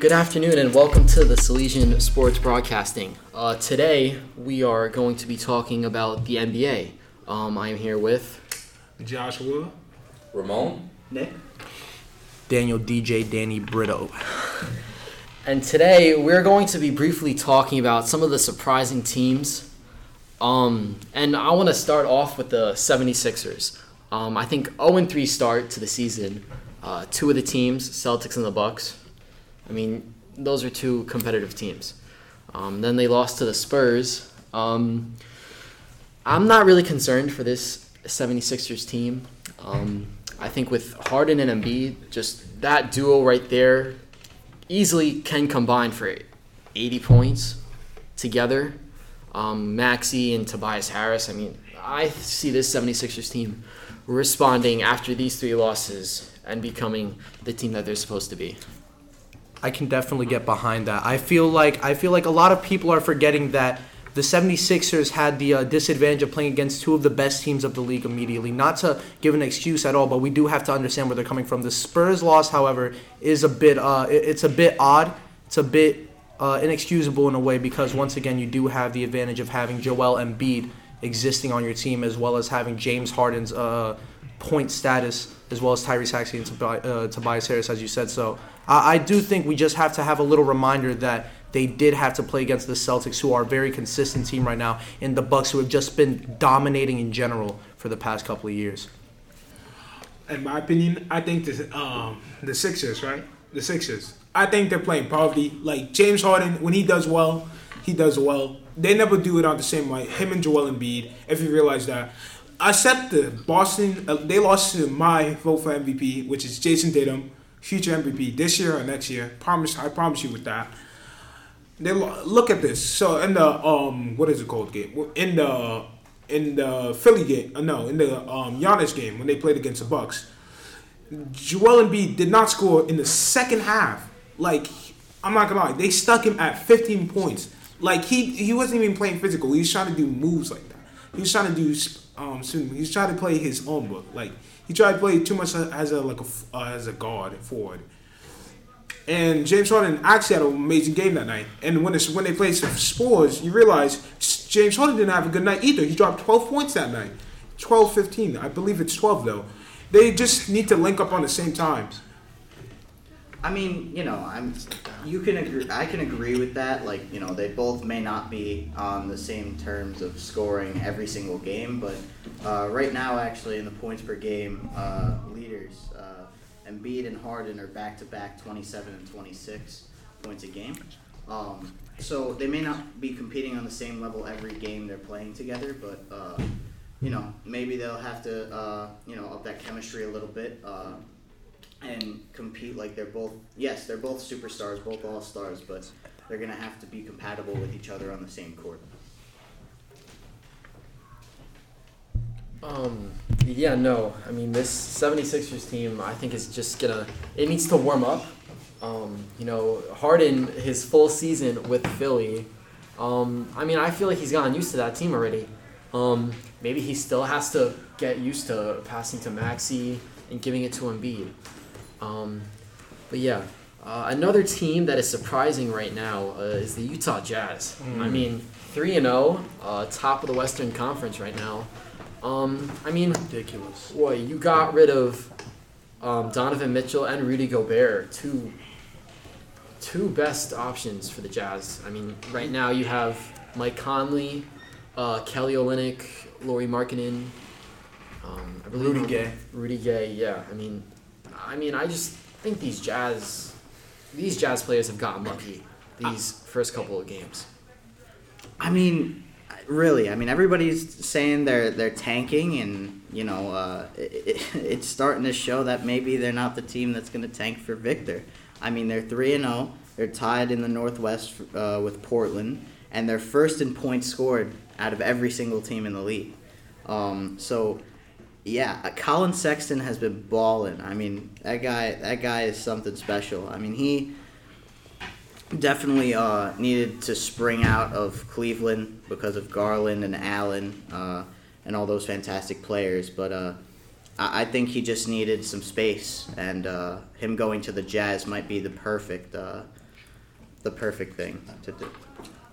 Good afternoon and welcome to the Salesian Sports Broadcasting. Uh, today we are going to be talking about the NBA. Um, I am here with Joshua. Ramon? Nick. Daniel DJ Danny Brito. And today we're going to be briefly talking about some of the surprising teams. Um, and I want to start off with the 76ers. Um, I think 0 3 start to the season. Uh, two of the teams, Celtics and the Bucks. I mean, those are two competitive teams. Um, then they lost to the Spurs. Um, I'm not really concerned for this 76ers team. Um, I think with Harden and Embiid, just that duo right there easily can combine for 80 points together. Um, Maxey and Tobias Harris. I mean, I see this 76ers team responding after these three losses and becoming the team that they're supposed to be. I can definitely get behind that. I feel like I feel like a lot of people are forgetting that the 76ers had the uh, disadvantage of playing against two of the best teams of the league immediately. Not to give an excuse at all, but we do have to understand where they're coming from. The Spurs loss, however, is a bit uh, it's a bit odd. It's a bit uh, inexcusable in a way because once again you do have the advantage of having Joel Embiid existing on your team as well as having James Harden's uh, point status as well as Tyrese Maxey and uh, Tobias Harris, as you said. So I, I do think we just have to have a little reminder that they did have to play against the Celtics, who are a very consistent team right now, and the Bucks, who have just been dominating in general for the past couple of years. In my opinion, I think the um the Sixers, right? The Sixers. I think they're playing poverty. Like James Harden, when he does well, he does well. They never do it on the same way. Him and Joel Embiid. If you realize that, I set the Boston. Uh, they lost to my vote for MVP, which is Jayson Tatum, future MVP this year or next year. Promise, I promise you with that. They lo- look at this. So in the um, what is it called game? In the in the Philly game, uh, no, in the um Giannis game when they played against the Bucks, Joel Embiid did not score in the second half. Like I'm not gonna lie, they stuck him at 15 points. Like he he wasn't even playing physical. He was trying to do moves like that. He was trying to do um he was trying to play his own book. Like he tried to play too much as a like a uh, as a guard forward. And James Harden actually had an amazing game that night. And when it's when they played Spurs, you realize James Harden didn't have a good night either. He dropped 12 points that night. 12, 15. I believe it's 12 though. They just need to link up on the same times. I mean, you know, I'm. You can agree. I can agree with that. Like, you know, they both may not be on the same terms of scoring every single game, but uh, right now, actually, in the points per game uh, leaders, uh, Embiid and Harden are back to back, 27 and 26 points a game. Um, so they may not be competing on the same level every game they're playing together, but uh, you know, maybe they'll have to, uh, you know, up that chemistry a little bit. And compete like they're both yes they're both superstars both all stars but they're gonna have to be compatible with each other on the same court Um, yeah, no. I mean, this 76ers team, I think, is just gonna. It needs to warm up. Um, you know, Harden, his full season with Philly. Um, I mean, I feel like he's gotten used to that team already. Um, maybe he still has to get used to passing to Maxey and giving it to Embiid. Um, but yeah, uh, another team that is surprising right now uh, is the Utah Jazz. I mean, three and zero, top of the Western Conference right now. Um, I mean, Ridiculous. boy, you got rid of um, Donovan Mitchell and Rudy Gobert, two two best options for the Jazz. I mean, right now you have Mike Conley, uh, Kelly Olynyk, Lauri Markkanen, um, I believe Rudy Gay. Rudy Gay, yeah. I mean, I mean, I just think these Jazz, these Jazz players have gotten lucky these first couple of games. i mean really i mean everybody's saying they're they're tanking and you know uh, it, it's starting to show that maybe they're not the team that's going to tank for victor i mean they're 3 and 0 they're tied in the northwest uh, with portland and they're first in points scored out of every single team in the league um, so yeah, Collin Sexton has been balling. I mean, that guy that guy is something special. I mean, he definitely uh, needed to spring out of Cleveland because of Garland and Allen uh, and all those fantastic players. But uh, I, I think he just needed some space, and uh, him going to the Jazz might be the perfect uh, the perfect thing to do.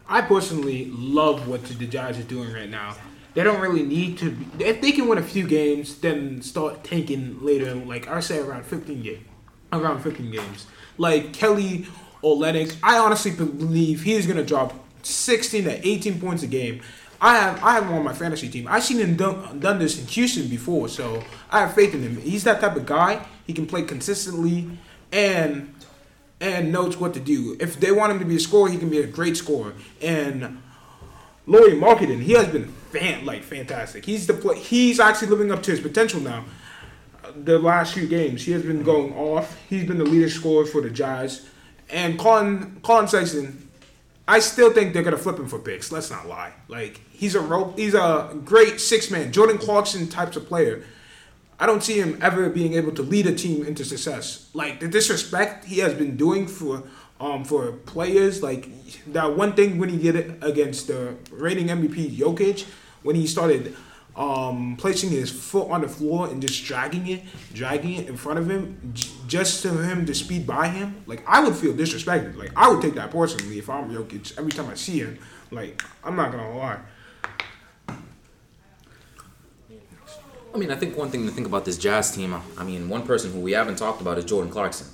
I personally love what the Jazz is doing right now. They don't really need to. If they can win a few games, then start tanking later. Like I say, around 15 games, around 15 games. Like Kelly Olynyk, I honestly believe he is gonna drop 16 to 18 points a game. I have I have him on my fantasy team. I've seen him done, done this in Houston before, so I have faith in him. He's that type of guy. He can play consistently and and knows what to do. If they want him to be a scorer, he can be a great scorer. And Lauri Markkanen, he has been fan like fantastic. He's the play, he's actually living up to his potential now. The last few games, he has been going off. He's been the leader scorer for the Jazz. And Collin Collin Sexton, I still think they're gonna flip him for picks. Let's not lie. Like he's a rope, he's a great six man, Jordan Clarkson types of player. I don't see him ever being able to lead a team into success. Like the disrespect he has been doing for um for players, like that one thing when he did it against the reigning MVP Jokic, when he started um placing his foot on the floor and just dragging it, dragging it in front of him, j- just to him to speed by him. Like I would feel disrespected. Like I would take that personally if I'm Jokic. Every time I see him, like I'm not gonna lie. I mean, I think one thing to think about this Jazz team, I mean, one person who we haven't talked about is Jordan Clarkson.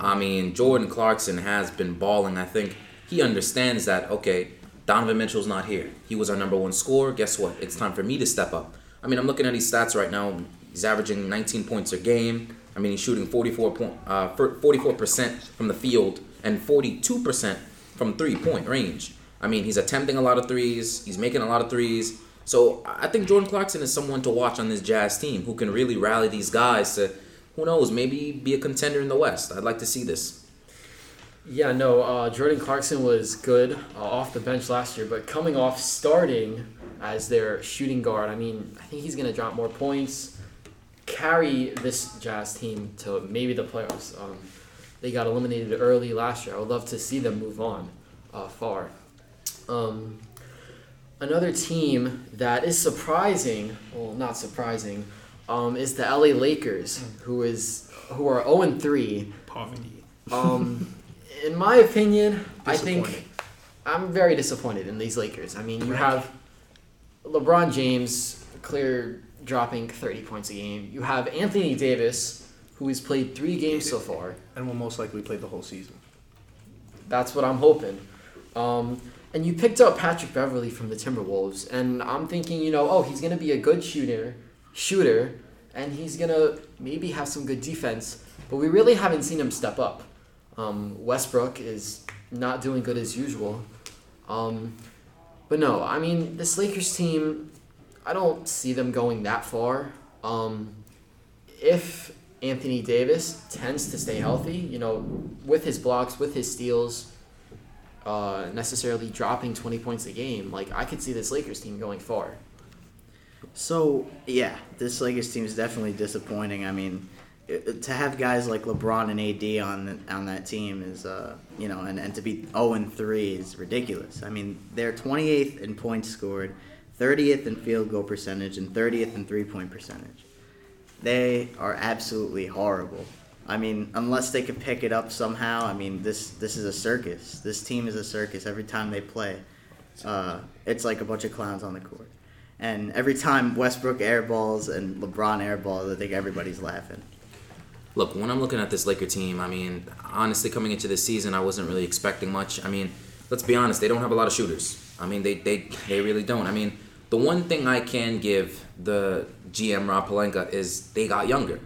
I mean, Jordan Clarkson has been balling. I think he understands that, okay, Donovan Mitchell's not here. He was our number one scorer. Guess what? It's time for me to step up. I mean, I'm looking at his stats right now. He's averaging 19 points a game. I mean, he's shooting 44 point, uh, 44% from the field and 42% from three point range. I mean, he's attempting a lot of threes. He's making a lot of threes. So I think Jordan Clarkson is someone to watch on this Jazz team who can really rally these guys to, who knows, maybe be a contender in the West. I'd like to see this. Yeah, no, uh, Jordan Clarkson was good uh, off the bench last year, but coming off starting as their shooting guard, I mean, I think he's going to drop more points, carry this Jazz team to maybe the playoffs. Um, they got eliminated early last year. I would love to see them move on uh, far. Um, another team that is surprising, well, not surprising, um, is the LA Lakers, who is who are 0 and 3. Poverty. Um, in my opinion, I think I'm very disappointed in these Lakers. I mean, you have LeBron James clear dropping 30 points a game. You have Anthony Davis, who has played three games so far. and will most likely play the whole season. That's what I'm hoping. Um, and you picked up Patrick Beverley from the Timberwolves, and I'm thinking, you know, oh, he's gonna be a good shooter, shooter, and he's gonna maybe have some good defense. But we really haven't seen him step up. Um, Westbrook is not doing good as usual. Um, but no, I mean, this Lakers team, I don't see them going that far. Um, if Anthony Davis tends to stay healthy, you know, with his blocks, with his steals, uh, necessarily dropping 20 points a game, like, I could see this Lakers team going far. So yeah, this Lakers team is definitely disappointing. I mean, it- to have guys like LeBron and AD on on that team is, uh, you know, and, and to be 0 and 3 is ridiculous. I mean, they're 28th in points scored, 30th in field goal percentage, and 30th in three point percentage. They are absolutely horrible. I mean, unless they could pick it up somehow. I mean, this this is a circus. This team is a circus every time they play. Uh, it's like a bunch of clowns on the court. And every time Westbrook airballs and LeBron airballs, I think everybody's laughing. Look, when I'm looking at this Laker team, I mean, honestly, coming into this season, I wasn't really expecting much. I mean, let's be honest, they don't have a lot of shooters. I mean, they they, they really don't. I mean, the one thing I can give the GM Rob Pelinka is they got younger,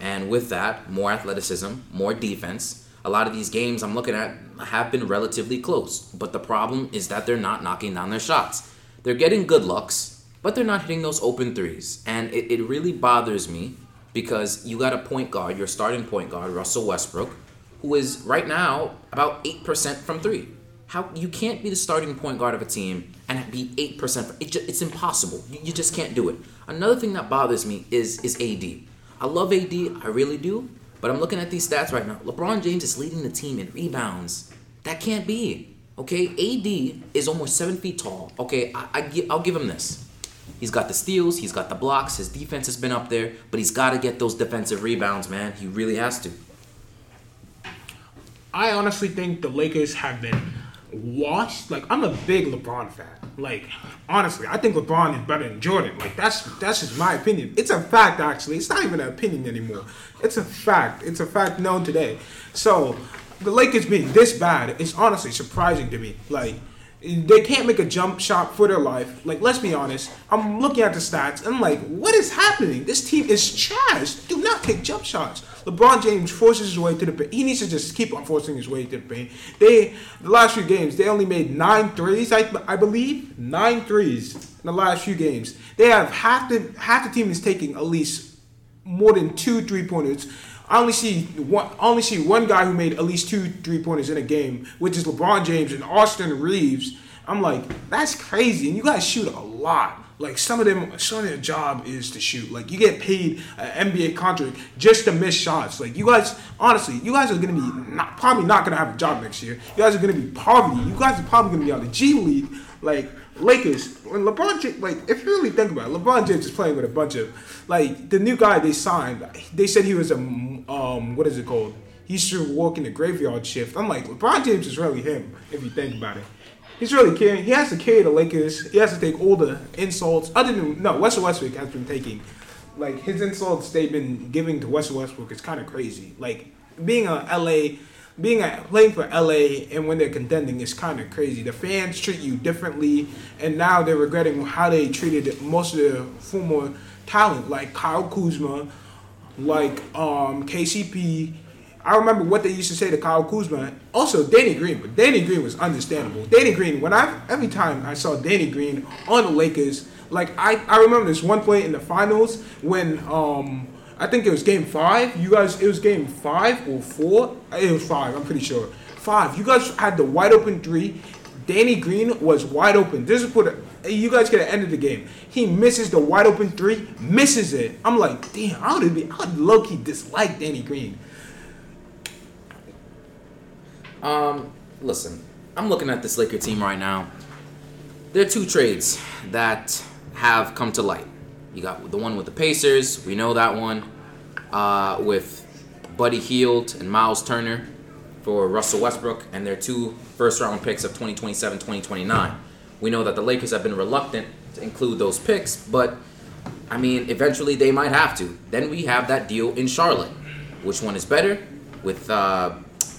and with that, more athleticism, more defense. A lot of these games I'm looking at have been relatively close, but the problem is that they're not knocking down their shots. They're getting good looks, but they're not hitting those open threes, and it, it really bothers me because you got a point guard, your starting point guard, Russell Westbrook, who is right now about 8% from three. How you can't be the starting point guard of a team and be 8% from, it ju- it's impossible. You, you just can't do it. Another thing that bothers me is is AD. I love AD, I really do, but I'm looking at these stats right now. LeBron James is leading the team in rebounds. That can't be. Okay, AD is almost seven feet tall. Okay, I, I I'll give him this. He's got the steals, he's got the blocks, his defense has been up there, but he's got to get those defensive rebounds, man. He really has to. I honestly think the Lakers have been washed. Like I'm a big LeBron fan. Like honestly, I think LeBron is better than Jordan. Like that's that's just my opinion. It's a fact actually. It's not even an opinion anymore. It's a fact. It's a fact known today. So the Lakers being this bad is honestly surprising to me. Like they can't make a jump shot for their life. Like, let's be honest. I'm looking at the stats and I'm like, what is happening? This team is trash. Do not take jump shots. LeBron James forces his way to the paint. He needs to just keep on forcing his way to the paint. They, the last few games, they only made nine threes, I, I believe. Nine threes in the last few games. They have half the half the team is taking at least more than two three pointers. I only see one. Only see one guy who made at least two three pointers in a game, which is LeBron James and Austin Reaves. I'm like, that's crazy, and you guys shoot a lot. Like some of them, some of their job is to shoot. Like you get paid an NBA contract just to miss shots. Like you guys, honestly, you guys are gonna be not, probably not gonna have a job next year. You guys are gonna be poverty. You guys are probably gonna be of the G League. Like Lakers, when LeBron James, like if you really think about it, LeBron James is playing with a bunch of like the new guy they signed. They said he was a um what is it called? He should work in the graveyard shift. I'm like LeBron James is really him if you think about it. He's really carrying. He has to carry the Lakers. He has to take all the insults. Other than no, Western Westbrook has been taking like his insults they've been giving to Western Westbrook is kind of crazy. Like being a LA being a, playing for LA and when they're contending is kind of crazy. The fans treat you differently, and now they're regretting how they treated most of their former talent, like Kyle Kuzma, like um, KCP. I remember what they used to say to Kyle Kuzma. Also, Danny Green, but Danny Green was understandable. Danny Green, when I every time I saw Danny Green on the Lakers, like I, I remember this one play in the finals when um I think it was game five. You guys, it was game five or four. It was five. I'm pretty sure. Five. You guys had the wide open three. Danny Green was wide open. This is what you guys get at the end of the game. He misses the wide open three, misses it. I'm like, damn, I would be, I would low key dislike Danny Green. Um, listen, I'm looking at this Laker team right now. There are two trades that have come to light. You got the one with the Pacers. We know that one. Uh, with Buddy Hield and Miles Turner for Russell Westbrook and their two first round picks of 2027 2029. We know that the Lakers have been reluctant to include those picks, but I mean, eventually they might have to. Then we have that deal in Charlotte. Which one is better? With, uh,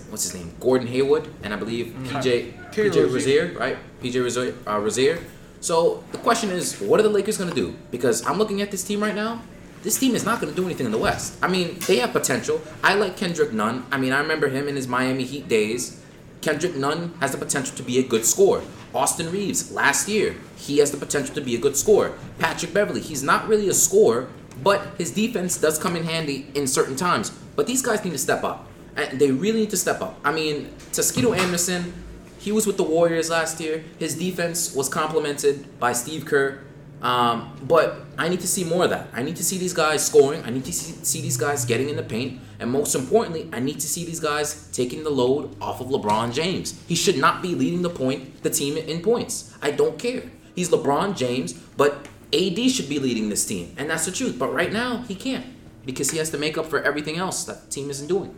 what's his name? Gordon Hayward and I believe PJ, PJ Rozier, right? PJ Rozier. Uh, Rozier. So the question is, what are the Lakers going to do? Because I'm looking at this team right now. This team is not going to do anything in the West. I mean, they have potential. I like Kendrick Nunn. I mean, I remember him in his Miami Heat days. Kendrick Nunn has the potential to be a good scorer. Austin Reaves, last year, he has the potential to be a good scorer. Patrick Beverley, he's not really a scorer, but his defense does come in handy in certain times. But these guys need to step up. And they really need to step up. I mean, Toscano-Anderson, he was with the Warriors last year. His defense was complimented by Steve Kerr. Um, but I need to see more of that. I need to see these guys scoring. I need to see, see these guys getting in the paint. And most importantly, I need to see these guys taking the load off of LeBron James. He should not be leading the point the team in points. I don't care. He's LeBron James, but AD should be leading this team. And that's the truth. But right now, he can't because he has to make up for everything else that the team isn't doing.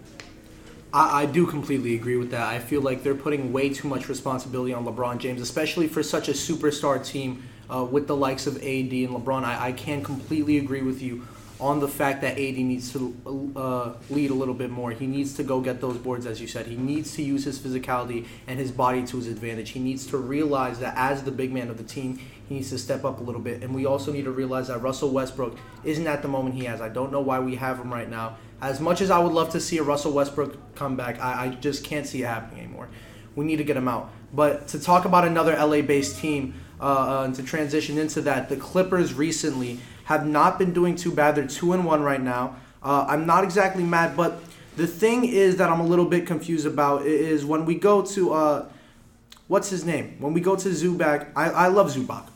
I, I do completely agree with that. I feel like they're putting way too much responsibility on LeBron James, especially for such a superstar team uh, with the likes of AD and LeBron. I, I can completely agree with you on the fact that AD needs to uh, lead a little bit more. He needs to go get those boards, as you said. He needs to use his physicality and his body to his advantage. He needs to realize that as the big man of the team, he needs to step up a little bit. And we also need to realize that Russell Westbrook isn't at the moment he has. I don't know why we have him right now. As much as I would love to see a Russell Westbrook come back, I, I just can't see it happening anymore. We need to get him out. But to talk about another LA based team, uh, uh, and to transition into that, the Clippers recently have not been doing too bad. They're two and one right now. Uh, I'm not exactly mad, but the thing is that I'm a little bit confused about is when we go to uh, what's his name? When we go to Zubac, I, I love Zubac.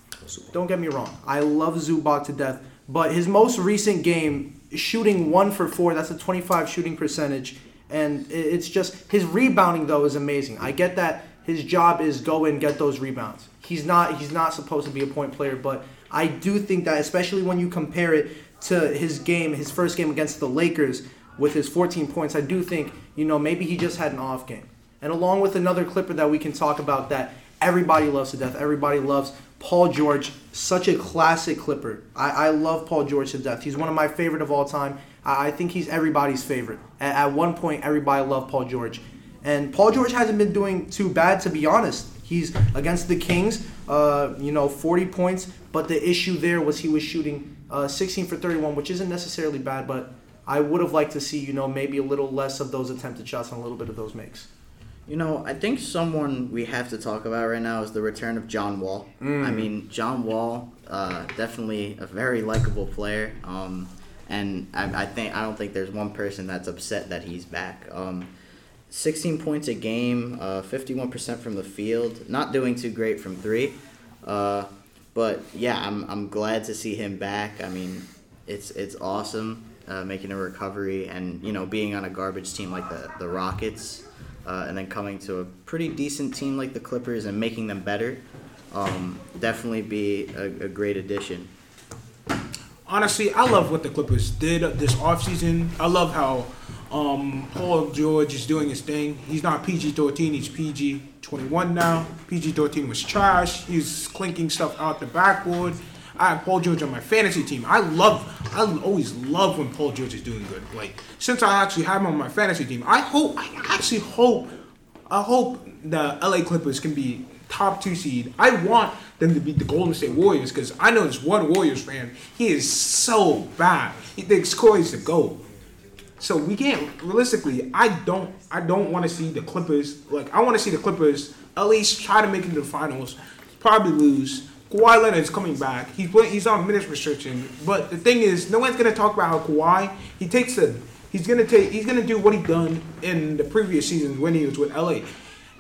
Don't get me wrong, I love Zubac to death. But his most recent game, shooting one for four, that's a 25 shooting percentage, and it's just his rebounding though is amazing. I get that his job is go and get those rebounds. He's not he's not supposed to be a point player, but I do think that especially when you compare it to his game, his first game against the Lakers, with his 14 points, I do think, you know, maybe he just had an off game. And along with another Clipper that we can talk about that everybody loves to death, everybody loves Paul George, such a classic Clipper. I, I love Paul George to death. He's one of my favorite of all time. I, I think he's everybody's favorite. At, at one point, everybody loved Paul George. And Paul George hasn't been doing too bad, to be honest. He's against the Kings, uh, you know, 40 points. But the issue there was he was shooting uh, 16 for 31, which isn't necessarily bad, but I would have liked to see, you know, maybe a little less of those attempted shots and a little bit of those makes. You know, I think someone we have to talk about right now is the return of John Wall. I mean, John Wall, uh, definitely a very likable player. Um, and I, I think I don't think there's one person that's upset that he's back. Um, 16 points a game, uh, 51% from the field, not doing too great from three. Uh, but yeah, I'm, I'm glad to see him back. I mean, it's it's awesome uh, making a recovery and you know being on a garbage team like the the Rockets, uh, and then coming to a pretty decent team like the Clippers and making them better. Um, definitely be a, a great addition. honestly, I love what the Clippers did this offseason. I love how um, Paul George is doing his thing. He's not PG 13, he's PG 21 now. PG 13 was trash. He's clinking stuff out the backboard. I have Paul George on my fantasy team. I love, I always love when Paul George is doing good. Like, since I actually have him on my fantasy team, I hope, I actually hope, I hope the LA Clippers can be top two seed. I want them to beat the Golden State Warriors because I know this one Warriors fan. He is so bad. He thinks Curry's the GOAT. So we can't realistically. I don't. I don't want to see the Clippers. Like I want to see the Clippers at least try to make it to the finals. Probably lose. Kawhi Leonard's coming back. He's play, he's on minutes restriction. But the thing is, no one's gonna talk about how Kawhi. He takes the. He's gonna take. He's gonna do what he done in the previous seasons when he was with LA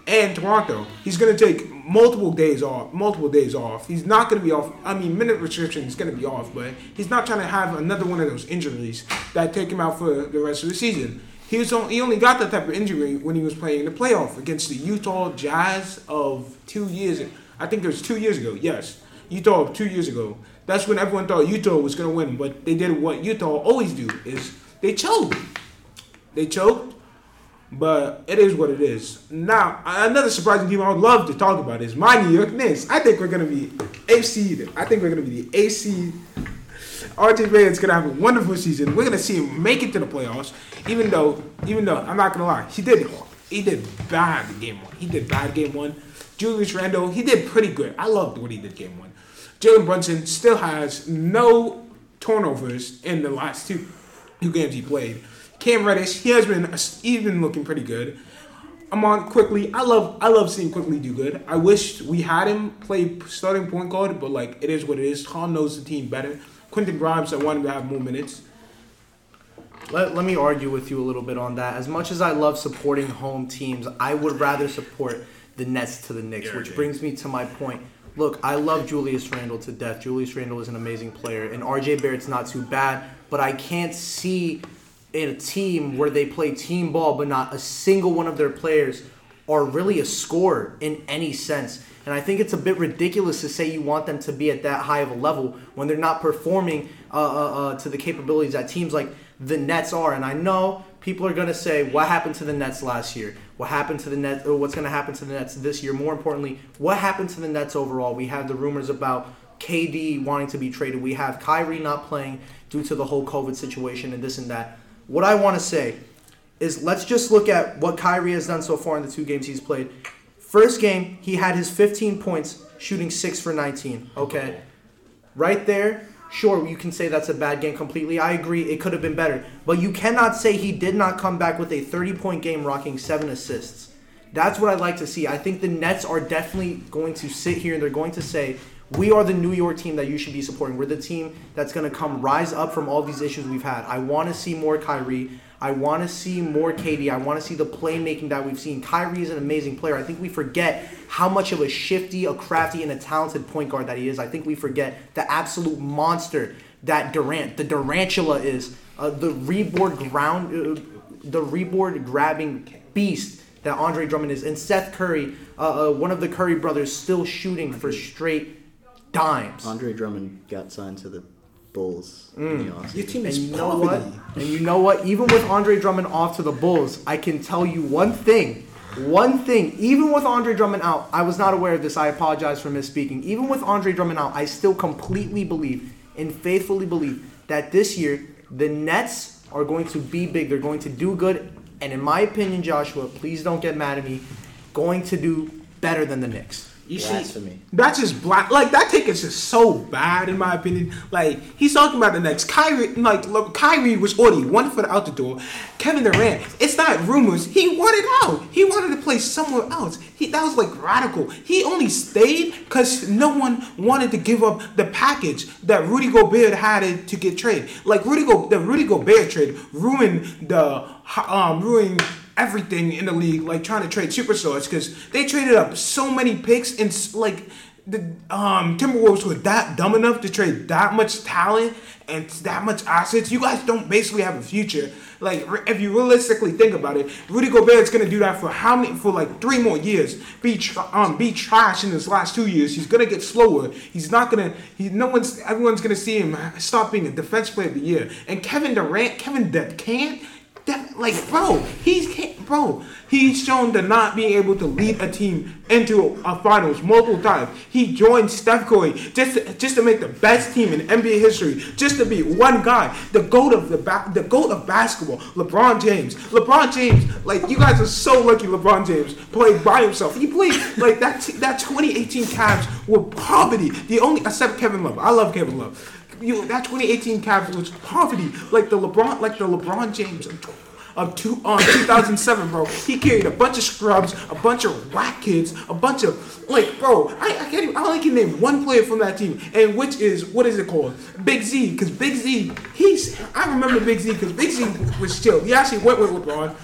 and Toronto. He's going to take multiple days off. Multiple days off. He's not going to be off. I mean, minute restriction is going to be off, but he's not trying to have another one of those injuries that take him out for the rest of the season. He was on, he only got that type of injury when he was playing in the playoff against the Utah Jazz of two years. I think it was two years ago. Yes, Utah two years ago. That's when everyone thought Utah was going to win, but they did what Utah always do: is they choked. They choked. But it is what it is. Now, another surprising team I would love to talk about is my New York Knicks. I think we're going to be AC. I think we're going to be the AC. RJ Barrett's to have a wonderful season. We're going to see him make it to the playoffs. Even though, even though I'm not going to lie, he did he did bad game one. He did bad game one. Julius Randle, he did pretty good. I loved what he did game one. Jalen Brunson still has no turnovers in the last two two games he played. Cam Reddish, he has been even looking pretty good. I'm on Quickley. I love I love seeing Quickley do good. I wish we had him play starting point guard, but like it is what it is. Tom knows the team better. Quentin Grimes, I want him to have more minutes. Let, let me argue with you a little bit on that. As much as I love supporting home teams, I would rather support the Nets to the Knicks, which brings me to my point. Look, I love Julius Randle to death. Julius Randle is an amazing player, and RJ Barrett's not too bad, but I can't see in a team where they play team ball, but not a single one of their players are really a scorer in any sense. And I think it's a bit ridiculous to say you want them to be at that high of a level when they're not performing uh, uh, uh, to the capabilities that teams like the Nets are. And I know people are going to say, what happened to the Nets last year? What happened to the Nets? Or what's going to happen to the Nets this year? More importantly, what happened to the Nets overall? We have the rumors about KD wanting to be traded. We have Kyrie not playing due to the whole COVID situation and this and that. What I want to say is let's just look at what Kyrie has done so far in the two games he's played. First game, he had his 15 points, shooting 6 for 19. Okay. Right there, sure, you can say that's a bad game completely. I agree, it could have been better. But you cannot say he did not come back with a 30 point game, rocking 7 assists. That's what I like to see. I think the Nets are definitely going to sit here and they're going to say, we are the New York team that you should be supporting. We're the team that's going to come rise up from all these issues we've had. I want to see more Kyrie. I want to see more KD. I want to see the playmaking that we've seen. Kyrie is an amazing player. I think we forget how much of a shifty, a crafty, and a talented point guard that he is. I think we forget the absolute monster that Durant, the Durantula is, uh, the reboard ground, uh, the reboard grabbing beast that Andre Drummond is, and Seth Curry, uh, uh, one of the Curry brothers, still shooting for straight dimes. Andre Drummond got signed to the Bulls. in the offseason. Your team And is you know what? And you know what? Even with Andre Drummond off to the Bulls, I can tell you one thing. One thing. Even with Andre Drummond out, I was not aware of this. I apologize for misspeaking. Even with Andre Drummond out, I still completely believe and faithfully believe that this year the Nets are going to be big. They're going to do good. And in my opinion, Joshua, please don't get mad at me, going to do better than the Knicks. You see, Blasphemy. that's just black. Like that take is just so bad, in my opinion. Like he's talking about the next Kyrie. Like look, Kyrie was already one foot out the door. Kevin Durant. It's not rumors. He wanted out. He wanted to play somewhere else. He that was like radical. He only stayed because no one wanted to give up the package that Rudy Gobert had to get traded. Like Rudy Go, the Rudy Gobert trade ruined the um ruined everything in the league, like trying to trade superstars because they traded up so many picks and like the um, Timberwolves were that dumb enough to trade that much talent and that much assets. You guys don't basically have a future. Like if you realistically think about it, Rudy Gobert is gonna do that for how many? For like three more years. Be tr- um be trash in his last two years. He's gonna get slower. He's not gonna. He no one's everyone's gonna see him stop being a defense player of the year. And Kevin Durant, Kevin that can't. Like, bro, he's bro. He's shown to not being able to lead a team into a finals multiple times. He joined Steph Curry just to, just to make the best team in NBA history, just to be one guy, the goat of the ba- the goat of basketball, LeBron James. LeBron James, like you guys are so lucky. LeBron James played by himself. He played like that. t- That 2018 Cavs were poverty. The only except Kevin Love. I love Kevin Love you that 2018 Cavs was poverty, like the LeBron, like the LeBron James of, tw- of two, um, 2007, bro. He carried a bunch of scrubs, a bunch of whack kids, a bunch of like, bro. I, I can't. Even, I only can name one player from that team, and which is what is it called? Big Z, because Big Z, he's. I remember Big Z because Big Z was chill. He actually went with LeBron.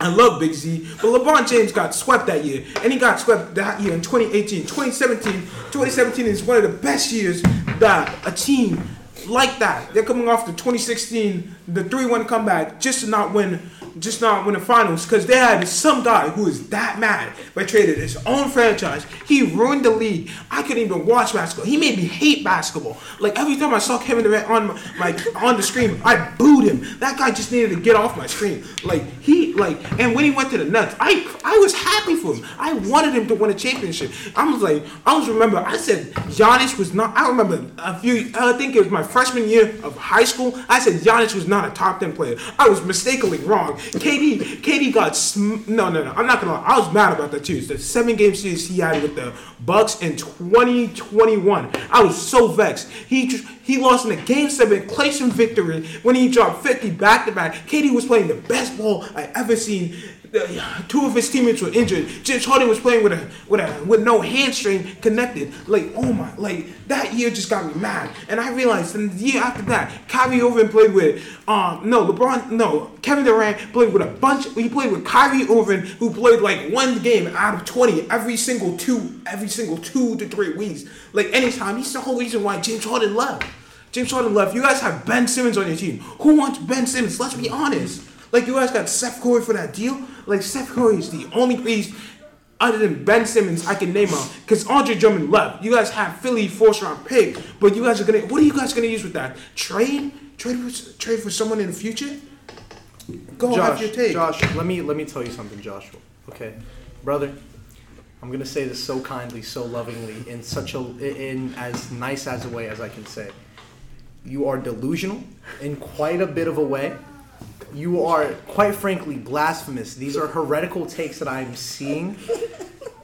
I love Big Z, but LeBron James got swept that year, and he got swept that year in 2018. 2017, 2017 is one of the best years that a team like that, they're coming off the 2016, the 3-1 comeback, just to not win, just not win the finals, because they had some guy who is that mad, but traded his own franchise. He ruined the league. I couldn't even watch basketball. He made me hate basketball. Like every time I saw Kevin Durant on my, my on the screen, I booed him. That guy just needed to get off my screen. Like he like, and when he went to the Nets, I I was happy for him. I wanted him to win a championship. I was like, I was remember I said Giannis was not. I remember a few. I think it was my freshman year of high school. I said Giannis was not a top ten player. I was mistakenly wrong. KD KD got sm- no no no. I'm not gonna. lie. I was mad about that too. The seven game series he had with the Bucks in 2021. I was so vexed. He he lost in the game seven Clayson victory when he dropped 50 back to back. KD was playing the best ball I ever seen. Two of his teammates were injured. James Harden was playing with a with a with no hamstring connected. Like oh my, like that year just got me mad. And I realized the year after that, Kyrie Irving played with um no LeBron no Kevin Durant played with a bunch. He played with Kyrie Irving who played like one game out of twenty every single two every single two to three weeks. Like anytime, he's the whole reason why James Harden left. James Harden left. You guys have Ben Simmons on your team. Who wants Ben Simmons? Let's be honest. Like you guys got Seth Curry for that deal. Like Seth Curry is the only piece other than Ben Simmons I can name out. Because Andre Drummond left. You guys have Philly first round pick, but you guys are gonna. What are you guys gonna use with that? Trade? Trade for trade for someone in the future? Go have Josh, your take. Josh, let me let me tell you something, Joshua. Okay, brother, I'm gonna say this so kindly, so lovingly, in such a in as nice as a way as I can say. You are delusional in quite a bit of a way. You are, quite frankly, blasphemous. These are heretical takes that I'm seeing,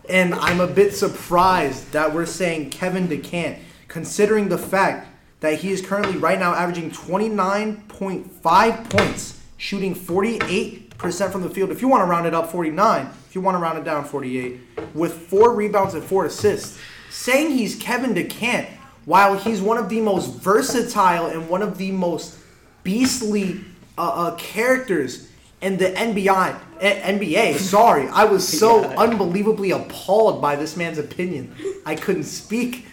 and I'm a bit surprised that we're saying Kevin DeCant, considering the fact that he is currently right now averaging 29.5 points, shooting 48% from the field. If you want to round it up, 49. If you want to round it down, 48. With four rebounds and four assists. Saying he's Kevin DeCant while he's one of the most versatile and one of the most beastly uh, uh, characters in the NBA. eh, NBA, sorry, I was so unbelievably appalled by this man's opinion. I couldn't speak.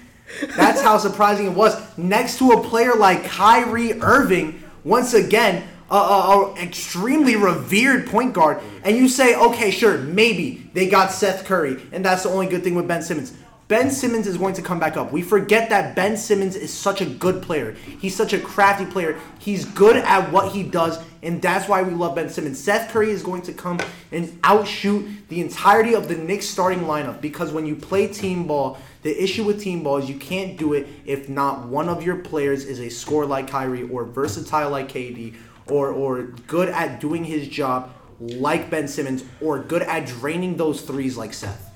That's how surprising it was. Next to a player like Kyrie Irving, once again, a, a, a extremely revered point guard, and you say, okay, sure, maybe they got Seth Curry, and that's the only good thing with Ben Simmons. Ben Simmons is going to come back up. We forget that Ben Simmons is such a good player. He's such a crafty player. He's good at what he does, and that's why we love Ben Simmons. Seth Curry is going to come and outshoot the entirety of the Knicks starting lineup because when you play team ball, the issue with team ball is you can't do it if not one of your players is a scorer like Kyrie or versatile like KD or or good at doing his job like Ben Simmons or good at draining those threes like Seth.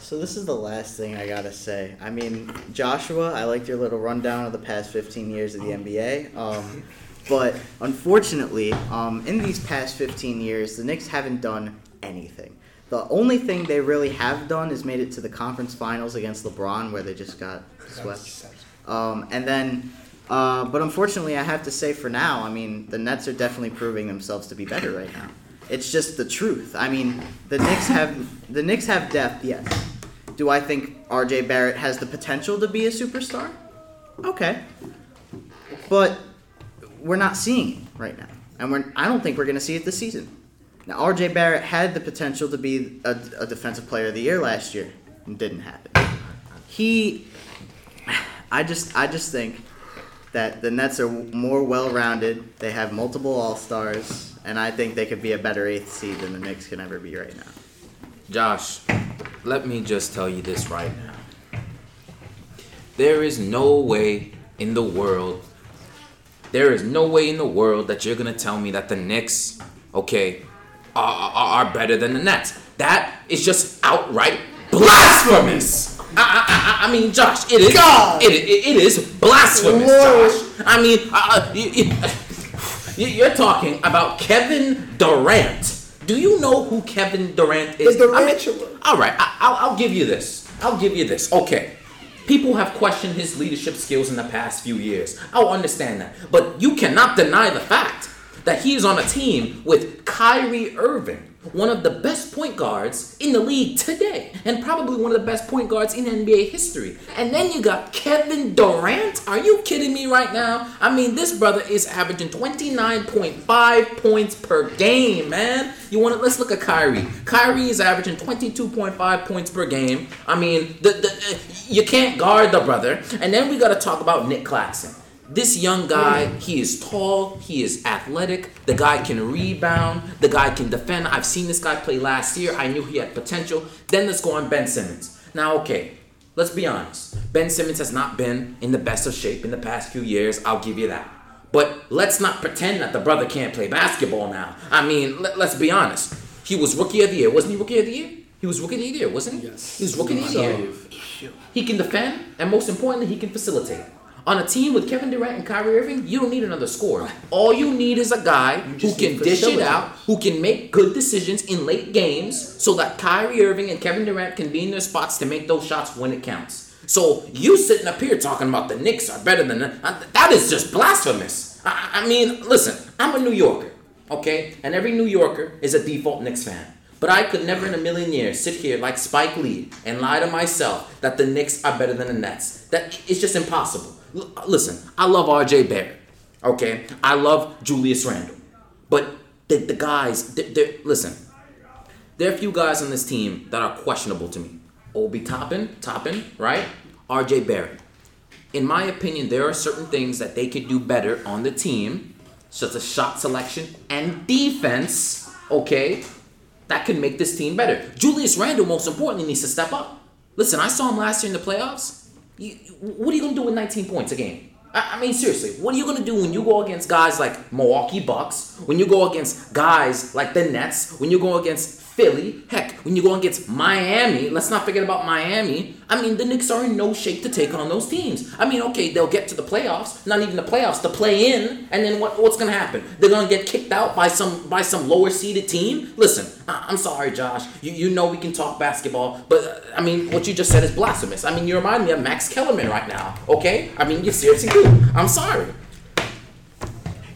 So this is the last thing I gotta say. I mean, Joshua, I liked your little rundown of the past 15 years of the NBA. Um, but unfortunately, um, in these past 15 years, the Knicks haven't done anything. The only thing they really have done is made it to the conference finals against LeBron, where they just got swept. Um, and then, uh, but unfortunately, I have to say for now, I mean, the Nets are definitely proving themselves to be better right now. It's just the truth. I mean, the Knicks have the Knicks have depth, yes. Do I think R.J. Barrett has the potential to be a superstar? Okay, but we're not seeing it right now, and we're, I don't think we're going to see it this season. Now, R.J. Barrett had the potential to be a, a defensive player of the year last year, and didn't happen. He, I just, I just think that the Nets are more well-rounded. They have multiple All Stars, and I think they could be a better eighth seed than the Knicks can ever be right now. Josh, let me just tell you this right now. There is no way in the world, there is no way in the world that you're gonna tell me that the Knicks, okay, are, are, are better than the Nets. That is just outright blasphemous. I, I, I, I mean, Josh, it is. God. It, it, it is blasphemous, Lord. Josh. I mean, uh, you, you, you- you're talking about Kevin Durant. Do you know who Kevin Durant is? The I mean, all right, I, I'll, I'll give you this. I'll give you this. Okay. People have questioned his leadership skills in the past few years. I'll understand that. But you cannot deny the fact that he is on a team with Kyrie Irving, one of the best point guards in the league today, and probably one of the best point guards in NBA history. And then you got Kevin Durant. Are you kidding me right now? I mean, this brother is averaging 29.5 points per game, man. You want to let's look at Kyrie. Kyrie is averaging 22.5 points per game. I mean, the, the uh, you can't guard the brother. And then we got to talk about Nic Claxton. This young guy, he is tall, he is athletic, the guy can rebound, the guy can defend. I've seen this guy play last year. I knew he had potential. Then let's go on Ben Simmons. Now, okay, let's be honest. Ben Simmons has not been in the best of shape in the past few years. I'll give you that. But let's not pretend that the brother can't play basketball now. I mean, let, us be honest. He was rookie of the year. Wasn't he rookie of the year? He was rookie of the year, wasn't he? Yes. He was rookie of the year. He can defend, and most importantly, he can facilitate. On a team with Kevin Durant and Kyrie Irving, you don't need another scorer. All you need is a guy who can dish it out, who can make good decisions in late games, so that Kyrie Irving and Kevin Durant can be in their spots to make those shots when it counts. So you sitting up here talking about the Knicks are better than the, uh, that is just blasphemous. I, I mean, listen, I'm a New Yorker, okay, and every New Yorker is a default Knicks fan. But I could never in a million years sit here like Spike Lee and lie to myself that the Knicks are better than the Nets. That it's just impossible. Listen, I love R.J. Barrett. Okay, I love Julius Randle, but the, the guys, they're, they're, listen, there are a few guys on this team that are questionable to me. Obi Toppin, Toppin, right? R.J. Barrett. In my opinion, there are certain things that they could do better on the team, such as shot selection and defense. Okay, that could make this team better. Julius Randle, most importantly, needs to step up. Listen, I saw him last year in the playoffs. You, what are you gonna do with 19 points a game? I, I mean, seriously, what are you gonna do when you go against guys like Milwaukee Bucks? When you go against guys like the Nets? When you go against Philly? Heck, when you go against Miami? Let's not forget about Miami. I mean, the Knicks are in no shape to take on those teams. I mean, okay, they'll get to the playoffs, not even the playoffs, the play in, and then what, what's gonna happen? They're gonna get kicked out by some by some lower seeded team. Listen, I, I'm sorry, Josh. You you know we can talk basketball, but uh, I mean, what you just said is blasphemous. I mean, you remind me of Max Kellerman right now. Okay, I mean, you seriously do. I'm sorry.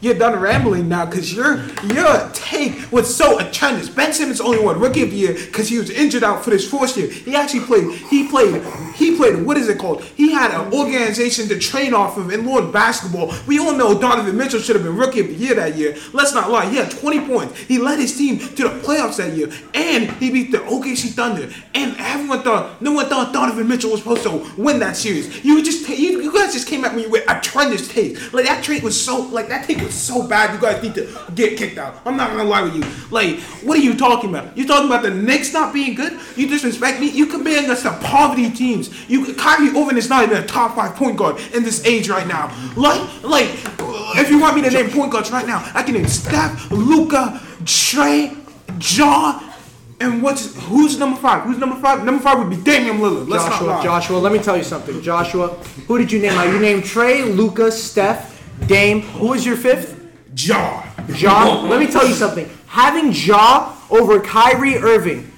You're done rambling now because your your take was so atrocious. Ben Simmons only won Rookie of the Year because he was injured out for this fourth year. He actually played. He played. He played. What is it called? He had an organization to train off of in Lord basketball. We all know Donovan Mitchell should have been Rookie of the Year that year. Let's not lie. He had 20 points. He led his team to the playoffs that year, and he beat the OKC Thunder. And everyone thought, no one thought Donovan Mitchell was supposed to win that series. You just, you, you guys just came at me with a tremendous take. Like that trade was so, like that take was so bad. You guys need to get kicked out. I'm not gonna lie with you. Like, what are you talking about? You talking about the Knicks not being good? You disrespect me? You comparing us to poverty teams. You Kyrie Irving is not even a top five point guard in this age right now. Like, like, if you want me to name point guards right now, I can name Steph, Luka, Trae, John. And what's who's number five? Who's number five? Number five would be Damian Lillard. Let's not Joshua. Joshua, let me tell you something. Joshua, who did you name out? You named Trae, Luka, Steph, Dame. Who was your fifth? John. Ja. Let me tell you something. Having Ja over Kyrie Irving,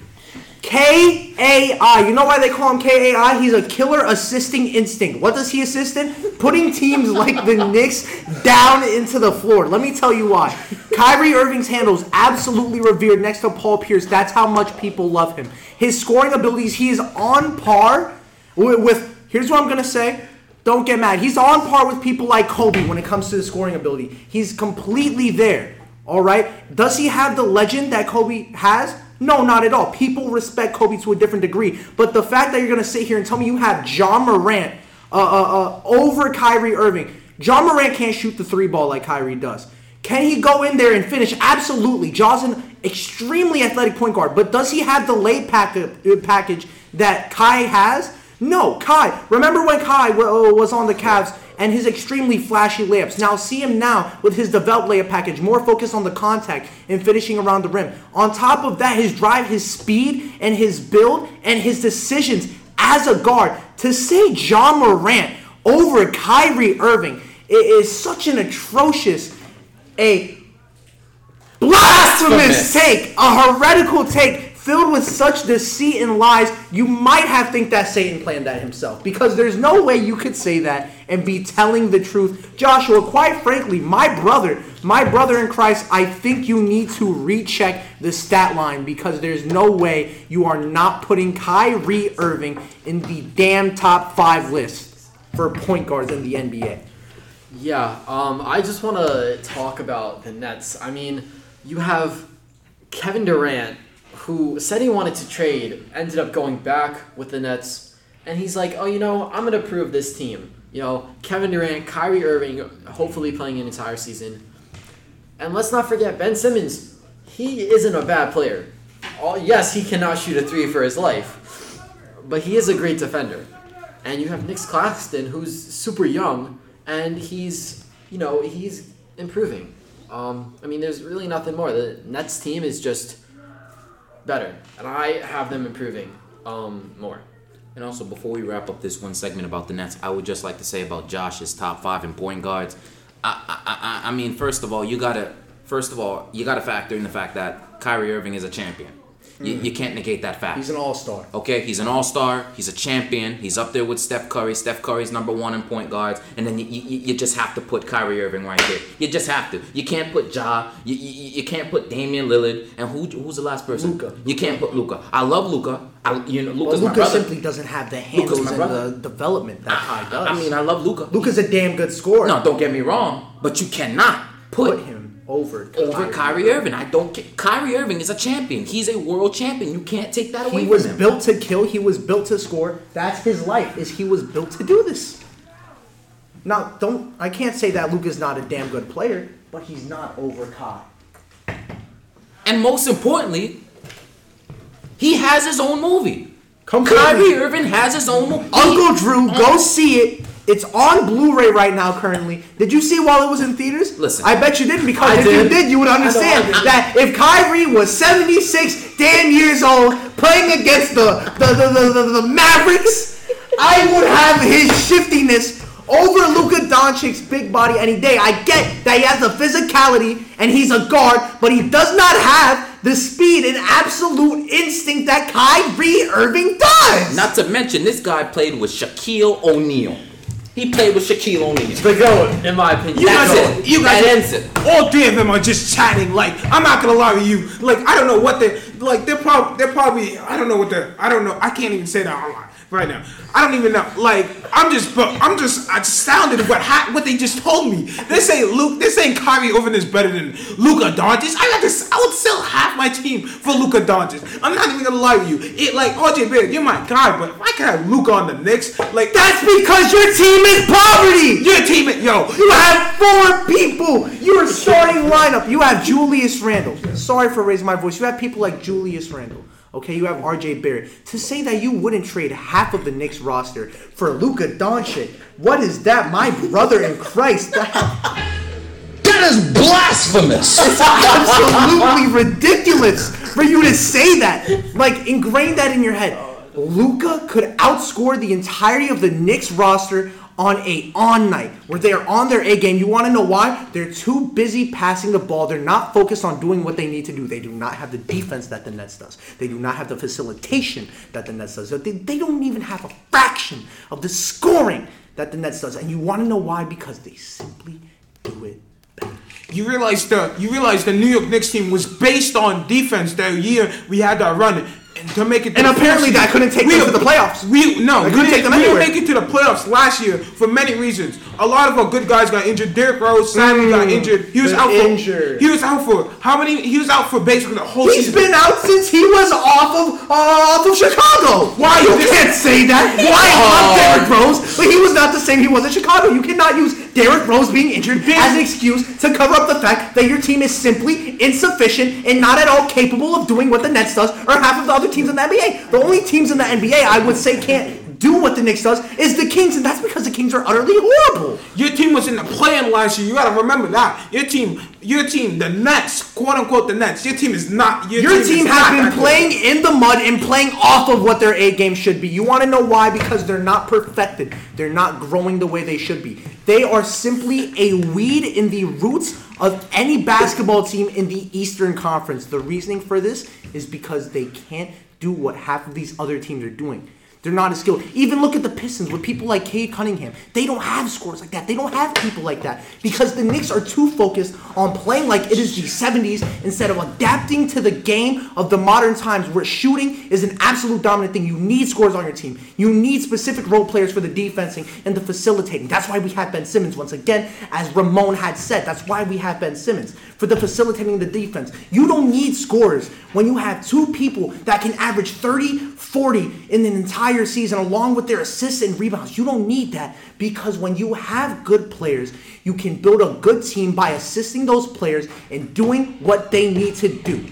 K A I. You know why they call him K A I? He's a killer assisting instinct. What does he assist in? Putting teams like the Knicks down into the floor. Let me tell you why. Kyrie Irving's handle is absolutely revered next to Paul Pierce. That's how much people love him. His scoring abilities, he is on par with. with here's what I'm gonna say. Don't get mad. He's on par with people like Kobe when it comes to the scoring ability. He's completely there. All right. Does he have the legend that Kobe has? No, not at all. People respect Kobe to a different degree. But the fact that you're gonna sit here and tell me you have Ja Morant uh, uh, uh, over Kyrie Irving, Ja Morant can't shoot the three ball like Kyrie does. Can he go in there and finish? Absolutely. An extremely athletic point guard, but does he have the late pack- uh, package that Kai has? No, Kai. Remember when Kai wa- uh, was on the Cavs and his extremely flashy layups? Now see him now with his developed layup package, more focused on the contact and finishing around the rim. On top of that, his drive, his speed, and his build and his decisions as a guard. To say John Morant over Kyrie Irving is such an atrocious, a Blasphemous. take, a heretical take filled with such deceit and lies, you might have think that Satan planned that himself. Because there's no way you could say that and be telling the truth. Joshua, quite frankly, my brother, my brother in Christ, I think you need to recheck the stat line because there's no way you are not putting Kyrie Irving in the damn top five list for point guards in the NBA. Yeah, um, I just want to talk about the Nets. I mean, you have Kevin Durant, who said he wanted to trade, ended up going back with the Nets, and he's like, oh, you know, I'm going to prove this team. You know, Kevin Durant, Kyrie Irving, hopefully playing an entire season. And let's not forget, Ben Simmons, he isn't a bad player. All, yes, he cannot shoot a three for his life, but he is a great defender. And you have Nic Claxton, who's super young, and he's, you know, he's improving. Um, I mean, there's really nothing more. The Nets team is just better, and I have them improving um, more. And also, before we wrap up this one segment about the Nets, I would just like to say about Josh's top five in point guards. I, I, I, I mean, first of all, you gotta, first of all, you gotta factor in the fact that Kyrie Irving is a champion. You, you hmm. can't negate that fact. He's an all star. Okay, he's an all-star. He's a champion. He's up there with Steph Curry. Steph Curry's number one in point guards, and then you, you, you just have to put Kyrie Irving right there. You just have to. You can't put Ja. You, you, you can't put Damian Lillard. And who who's the last person? Luka. You can't put Luka. I love Luka. I, you know, Well, Luka's my Luka simply doesn't have the handles and the development that Kai does. I mean, I love Luka. Luka's a damn good scorer. No, don't get me wrong, but you cannot put, put him over over Kyrie Irving. I don't. ca- Kyrie Irving is a champion. He's a world champion. You can't take that away He was him. built to kill. He was built to score. That's his life. Is he was built to do this. Now, don't I can't say that Luke is not a damn good player, but he's not over Kai. And most importantly, he has his own movie. Completely. Kyrie Irving has his own movie. Uncle Drew, go see it. It's on Blu-ray right now currently. Did you see it while it was in theaters? Listen. I bet you didn't because I if did. you did, you would understand I know I did. that if Kyrie was 76 damn years old playing against the the, the, the, the, the Mavericks, I would have his shiftiness over Luka Doncic's big body any day. I get that he has the physicality and he's a guard, but he does not have the speed and absolute instinct that Kyrie Irving does. Not to mention, this guy played with Shaquille O'Neal. He played with Shaquille O'Neal. The goat, in my opinion. You That's guys, it. you guys, That ends it. all three of them are just chatting. Like I'm not gonna lie to you. Like I don't know what they like. They're probably they're probably I don't know what they're I don't know. I can't even say that online right now. I don't even know. Like I'm just but I'm just astounded at what ha- what they just told me. This ain't Luke. This ain't Kyrie Irving is better than Luka Doncic. I got this. I would sell half my team for Luka Doncic. I'm not even gonna lie to you. It like RJ Barrett, you're my guy, but if I could have Luka on the Knicks, like That's because your team is poverty. your team. Yo, You have four people. Your starting lineup. You have Julius Randle. Sorry for raising my voice. You have people like Julius Randle. Okay, you have RJ Barrett. To say that you wouldn't trade half of the Knicks roster for Luka Doncic, what is that, my brother in Christ? That, That is blasphemous. it's absolutely ridiculous for you to say that. Like, ingrain that in your head. Luka could outscore the entirety of the Knicks roster on a on night where they are on their A game. You want to know why? They're too busy passing the ball. They're not focused on doing what they need to do. They do not have the defense that the Nets does. They do not have the facilitation that the Nets does. They, they don't even have a fraction of the scoring that the Nets does. And you want to know why? Because they simply do it. You realize the you realize the New York Knicks team was based on defense that year we had that run and to make it. to And apparently that couldn't take them to the playoffs. We no, we couldn't take them we didn't make it to the playoffs last year for many reasons. A lot of our good guys got injured. Derrick Rose, Sammy got injured. He was out for injured. he was out for how many? He was out for basically the whole He's season. been out since he was off of uh, off of Chicago. Why You this- can't say that. Why love Derrick Rose? But he was not the same he was in Chicago. You cannot use Derrick Rose being injured as an excuse to cover up the fact that your team is simply insufficient and not at all capable of doing what the Nets does or half of the other teams in the NBA. The only teams in the NBA I would say can't do what the Knicks does is the Kings, and that's because the Kings are utterly horrible. Your team was in the play-in last year. You gotta remember that. Your team, your team, the Nets, quote unquote, the Nets. Your team is not. Your, Your is team has been that good. playing in the mud and playing off of what their A game should be. You want to know why? Because they're not perfected. They're not growing the way they should be. They are simply a weed in the roots of any basketball team in the Eastern Conference. The reasoning for this is because they can't do what half of these other teams are doing. They're not as skilled. Even look at the Pistons with people like Cade Cunningham. They don't have scores like that. They don't have people like that because the Knicks are too focused on playing like it is the 70s instead of adapting to the game of the modern times where shooting is an absolute dominant thing. You need scores on your team. You need specific role players for the defensing and the facilitating. That's why we have Ben Simmons once again, as Ramon had said. That's why we have Ben Simmons for the facilitating the defense. You don't need scores when you have two people that can average 30, 40 in an entire season along with their assists and rebounds. You don't need that because when you have good players, you can build a good team by assisting those players and doing what they need to do.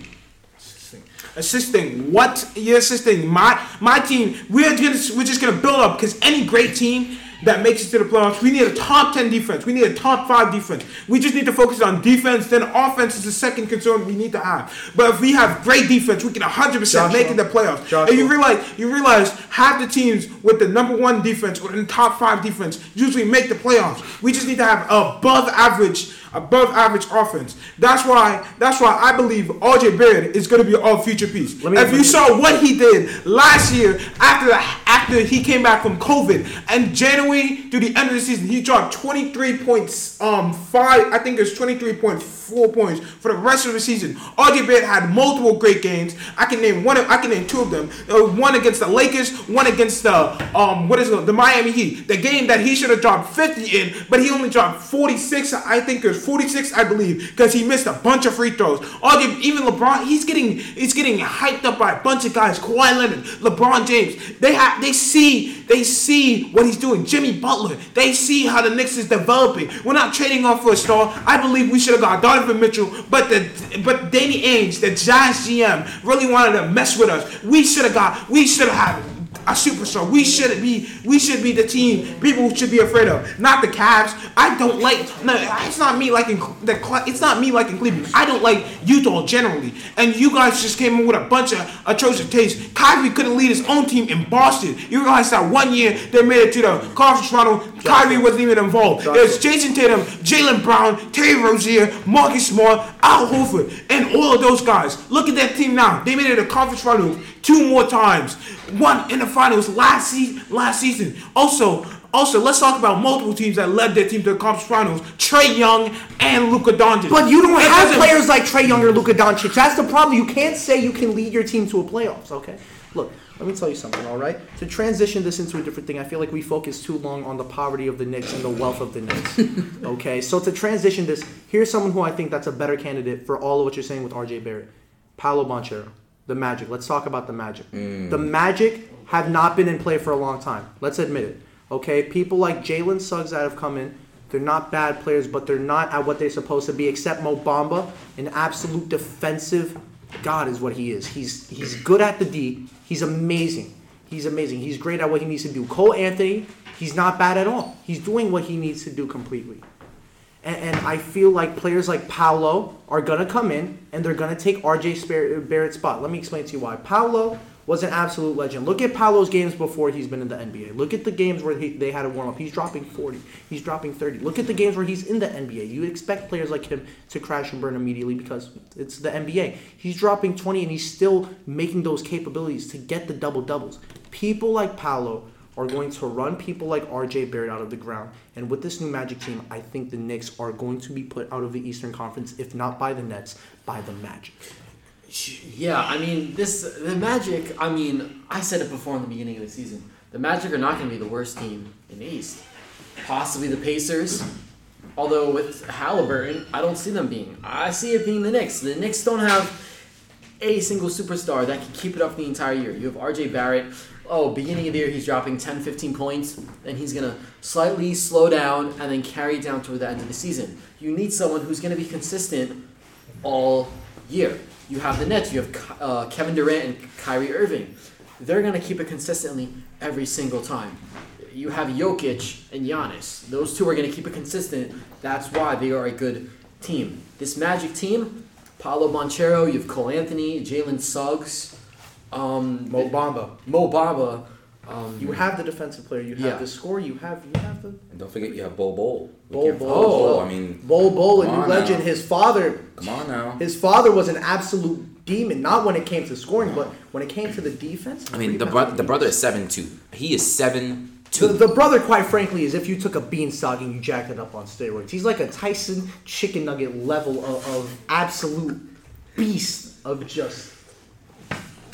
assisting what you're assisting my my team we're we're just gonna build up because any great team that makes it to the playoffs. We need a top 10 defense. We need a top 5 defense. We just need to focus on defense then offense is the second concern we need to have. But if we have great defense we can 100% make it to the playoffs. Joshua. and you realize you realize half the teams with the number one defense or in the top 5 defense usually make the playoffs. We just need to have above average above average offense. That's why that's why I believe RJ Barrett is going to be our future piece. Me- if you saw what he did last year after the, after he came back from COVID and January through the end of the season, he dropped 23 points, um, five, I think it's 23.4 points for the rest of the season. RJ Barrett had multiple great games. I can name one. Of, I can name two of them. Uh, one against the Lakers, one against the um, what is it, the Miami Heat. The game that he should have dropped 50 in, but he only dropped 46. I think it was 46, I believe, because he missed a bunch of free throws. RJ, even LeBron, he's getting he's getting hyped up by a bunch of guys. Kawhi Leonard, LeBron James. They have they see they see what he's doing. Jimmy Butler. They see how the Knicks is developing. We're not trading off for a star. I believe we should have got Donovan Mitchell, but the but Danny Ainge, the Giants GM, really wanted to mess with us. We should have got we should have had a superstar. We should be we should be the team people should be afraid of, not the Cavs. I don't like no. It's not me liking the. It's not me liking Cleveland. I don't like Utah generally. And you guys just came in with a bunch of atrocious taste. Kyrie couldn't lead his own team in Boston. You realize that one year they made it to the conference final. Kyrie wasn't even involved. There's Jayson Tatum, Jaylen Brown, Terry Rozier, Marcus Smart, Al Horford, and all of those guys. Look at that team now. They made it to the conference finals two more times. One in the finals last se- last season. Also, Also, let's talk about multiple teams that led their team to the conference finals: Trae Young and Luka Doncic. But you don't That have players like Trae Young or Luka Doncic. That's the problem. You can't say you can lead your team to a playoffs. Okay, look. Let me tell you something. All right. To transition this into a different thing, I feel like we focus too long on the poverty of the Knicks and the wealth of the Knicks. okay. So to transition this, here's someone who I think that's a better candidate for all of what you're saying with R.J. Barrett, Paolo Banchero, the Magic. Let's talk about the Magic. Mm. The Magic have not been in play for a long time. Let's admit it. Okay. People like Jalen Suggs that have come in. They're not bad players, but they're not at what they're supposed to be. Except Mo Bamba, an absolute defensive god is what he is. He's he's good at the D. He's amazing. He's amazing. He's great at what he needs to do. Cole Anthony, he's not bad at all. He's doing what he needs to do completely. And, and I feel like players like Paolo are gonna come in and they're gonna take RJ Barrett's spot. Let me explain to you why. Paolo was an absolute legend. Look at Paolo's games before he's been in the NBA. Look at the games where he, they had a warm up. He's dropping 40. He's dropping 30. Look at the games where he's in the NBA. You expect players like him to crash and burn immediately because it's the NBA. He's dropping 20 and he's still making those capabilities to get the double doubles. People like Paolo are going to run people like RJ Barrett out of the ground. And with this new Magic team, I think the Knicks are going to be put out of the Eastern Conference, if not by the Nets, by the Magic. Yeah, I mean this the Magic. I mean, I said it before in the beginning of the season. The Magic are not going to be the worst team in the East. Possibly the Pacers. Although with Halliburton, I don't see them being. I see it being the Knicks. The Knicks don't have a single superstar that can keep it up the entire year. You have RJ Barrett. Oh, beginning of the year, he's dropping 10, 15 points. Then he's going to slightly slow down and then carry down toward the end of the season. You need someone who's going to be consistent all year. You have the Nets. You have uh, Kevin Durant and Kyrie Irving. They're going to keep it consistently every single time. You have Jokic and Giannis. Those two are going to keep it consistent. That's why they are a good team. This Magic team, Paolo Banchero, you have Cole Anthony, Jalen Suggs, um, Mo Bamba. Mo Bamba. Um, You have the defensive player. You have Yeah. the score. You have you have the And don't forget you have Bo Bowl. We Bol can't Bol. Bol. I mean, Bol Bol, a new legend. now. His father, come on now. his father was an absolute demon. Not when it came to scoring, but when it came to the defense. I mean, the bro- the brother is seven two. He is seven The, two. the brother, quite frankly, is if you took a beanstalk and you jacked it up on steroids. He's like a Tyson chicken nugget level of, of absolute beast of just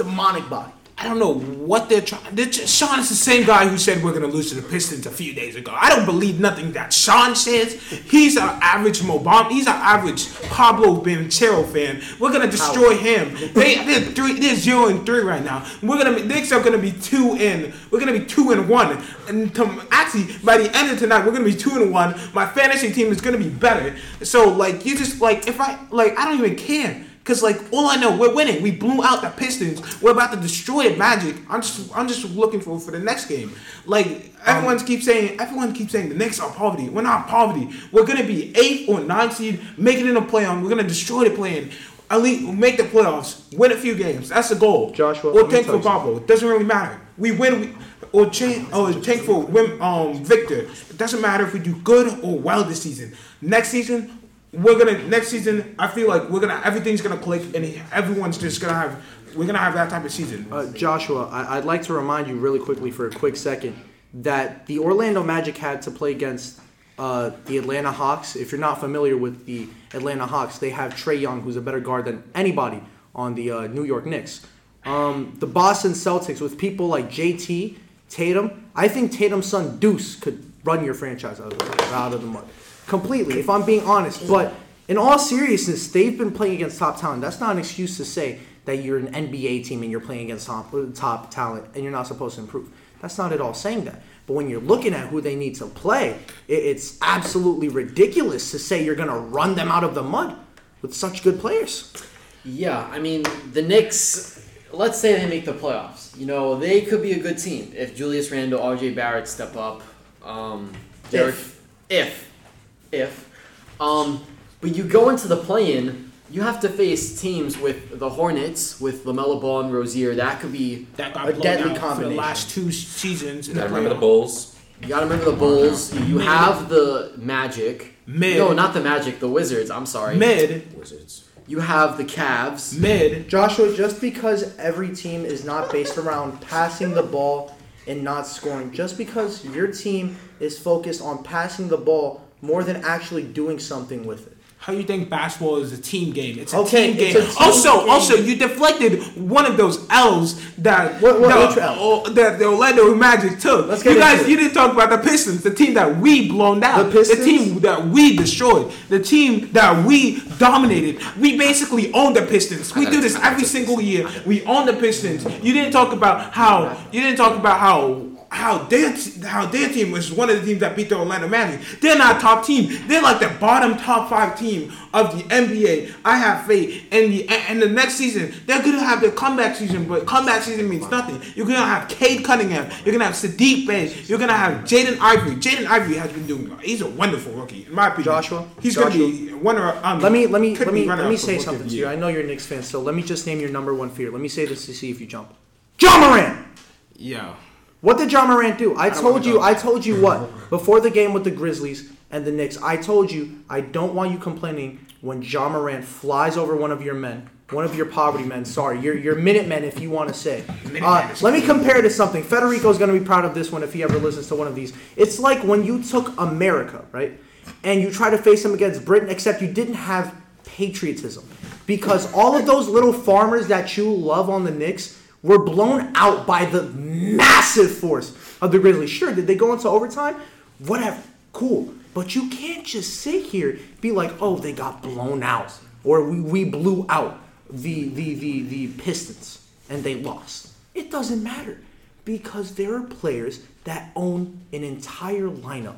demonic body. I don't know what they're trying. They're just, Sean is the same guy who said we're gonna lose to the Pistons a few days ago. I don't believe nothing that Sean says. He's an average Mobam. He's an average Pablo Banchero fan. We're gonna destroy him. They they're three. They're zero and three right now. We're gonna. Be, Knicks are gonna be two in. We're gonna be two and one. And to, actually, by the end of tonight, we're gonna be two and one. My fantasy team is gonna be better. So like, you just like if I like, I don't even care. Cause like all I know, we're winning. We blew out the Pistons. We're about to destroy the Magic. I'm just I'm just looking for for the next game. Like everyone keeps saying, everyone keeps saying the Knicks are poverty. We're not poverty. We're gonna be eighth or ninth seed, make it in the playoff. We're gonna destroy the. At least make the playoffs, win a few games. That's the goal. Joshua, or tank for. Pablo. It doesn't really matter. We win. We, or change or tank for win, um Victor. It doesn't matter if we do good or well this season. Next season, we're gonna next season. I feel like we're gonna everything's gonna click and everyone's just gonna have we're gonna have that type of season. Uh, Joshua, I, I'd like to remind you really quickly for a quick second that the Orlando Magic had to play against uh, the Atlanta Hawks. If you're not familiar with the Atlanta Hawks, they have Trae Young, who's a better guard than anybody on the uh, New York Knicks. Um, the Boston Celtics, with people like JT, Tatum, I think Tatum's son Deuce could run your franchise out of the mud completely, if I'm being honest. But in all seriousness, they've been playing against top talent. That's not an excuse to say that you're an NBA team and you're playing against top, top talent and you're not supposed to improve. That's not at all saying that. But when you're looking at who they need to play, it, it's absolutely ridiculous to say you're going to run them out of the mud with such good players. Yeah, I mean the Knicks. Let's say they make the playoffs. You know they could be a good team if Julius Randle, R.J. Barrett step up. Um, Derek, if, if, um, but you go into the play-in, you have to face teams with the Hornets, with LaMelo Ball and Rozier. That could be. that got a deadly out for the combination. last two seasons. In Gotta the remember the playoff. Bulls. You gotta remember the Bulls. You have the Magic. Mid. No, not the Magic. The Wizards. I'm sorry. Mid, Wizards. You have the Cavs. mid. Joshua, just because every team is not based around passing the ball and not scoring just because your team is focused on passing the ball more than actually doing something with it. How you think basketball is a team game? It's a Okay, team game. a team also, game. also, you deflected one of those L's that What- what- which L? that the Orlando Magic took. Let's get you guys, it. you didn't talk about the Pistons, the team that we blown out, The Pistons? team that we destroyed, the team that we dominated. We basically own the Pistons. We do this every single year. We own the Pistons. You didn't talk about how you didn't talk about how. How their how their team was one of the teams that beat the Orlando Magic. They're not top team. They're like the bottom top five team of the NBA. I have faith in the and the next season they're gonna have their comeback season, but comeback season means nothing. You're gonna have Cade Cunningham. You're gonna have Saddiq Bey. You're gonna have Jaden Ivey. Jaden Ivey has been doing. He's a wonderful rookie in my opinion. Joshua? he's Joshua? gonna be one of. Um, Let me let me let me let me say something to you. I know you're a Knicks fan, so let me just name your number one fear. Let me say this to see if you jump. Ja Morant. Yeah. What did Ja Morant do? I don't told you. I told you what before the game with the Grizzlies and the Knicks. I told you I don't want you complaining when Ja Morant flies over one of your men, one of your poverty men. Sorry, your your minute men, if you want to say. Uh, let me compare it to something. Federico's going to be proud of this one if he ever listens to one of these. It's like when you took America, right, and you try to face them against Britain, except you didn't have patriotism, because all of those little farmers that you love on the Knicks were blown out by the massive force of the Grizzlies. Sure, did they go into overtime? Whatever, cool. But you can't just sit here be like, oh, they got blown out, or we, we blew out the, the the the Pistons and they lost. It doesn't matter because there are players that own an entire lineup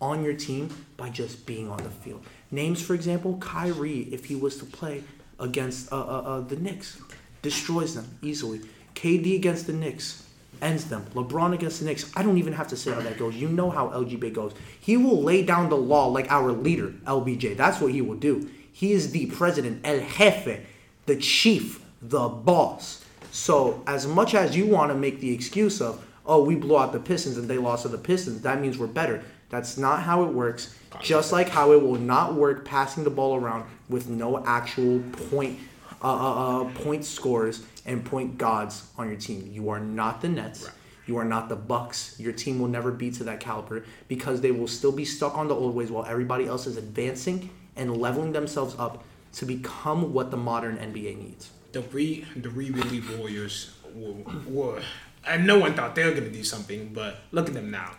on your team by just being on the field. Names, for example, Kyrie, if he was to play against uh, uh, uh, the Knicks, destroys them easily. KD against the Knicks ends them. LeBron against the Knicks. I don't even have to say how that goes. You know how LGB goes. He will lay down the law like our leader, LBJ. That's what he will do. He is the president, El Jefe, the chief, the boss. So, as much as you want to make the excuse of, oh, we blew out the Pistons and they lost to the Pistons, that means we're better. That's not how it works. Just like how it will not work passing the ball around with no actual point, uh, uh, uh, point scorers and point gods on your team. You are not the Nets. You are not the Bucks. Your team will never be to that caliber because they will still be stuck on the old ways while everybody else is advancing and leveling themselves up to become what the modern NBA needs. the re the re relief Warriors were, were and no one thought they were gonna do something, but look at them now.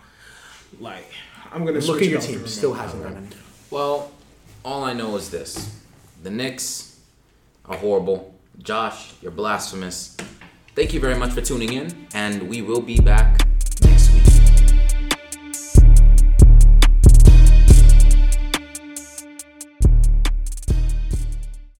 Like I'm gonna Look at your team. Still moment. hasn't done anything. Well, all I know is this: the Knicks are horrible. Josh, you're blasphemous. Thank you very much for tuning in, and we will be back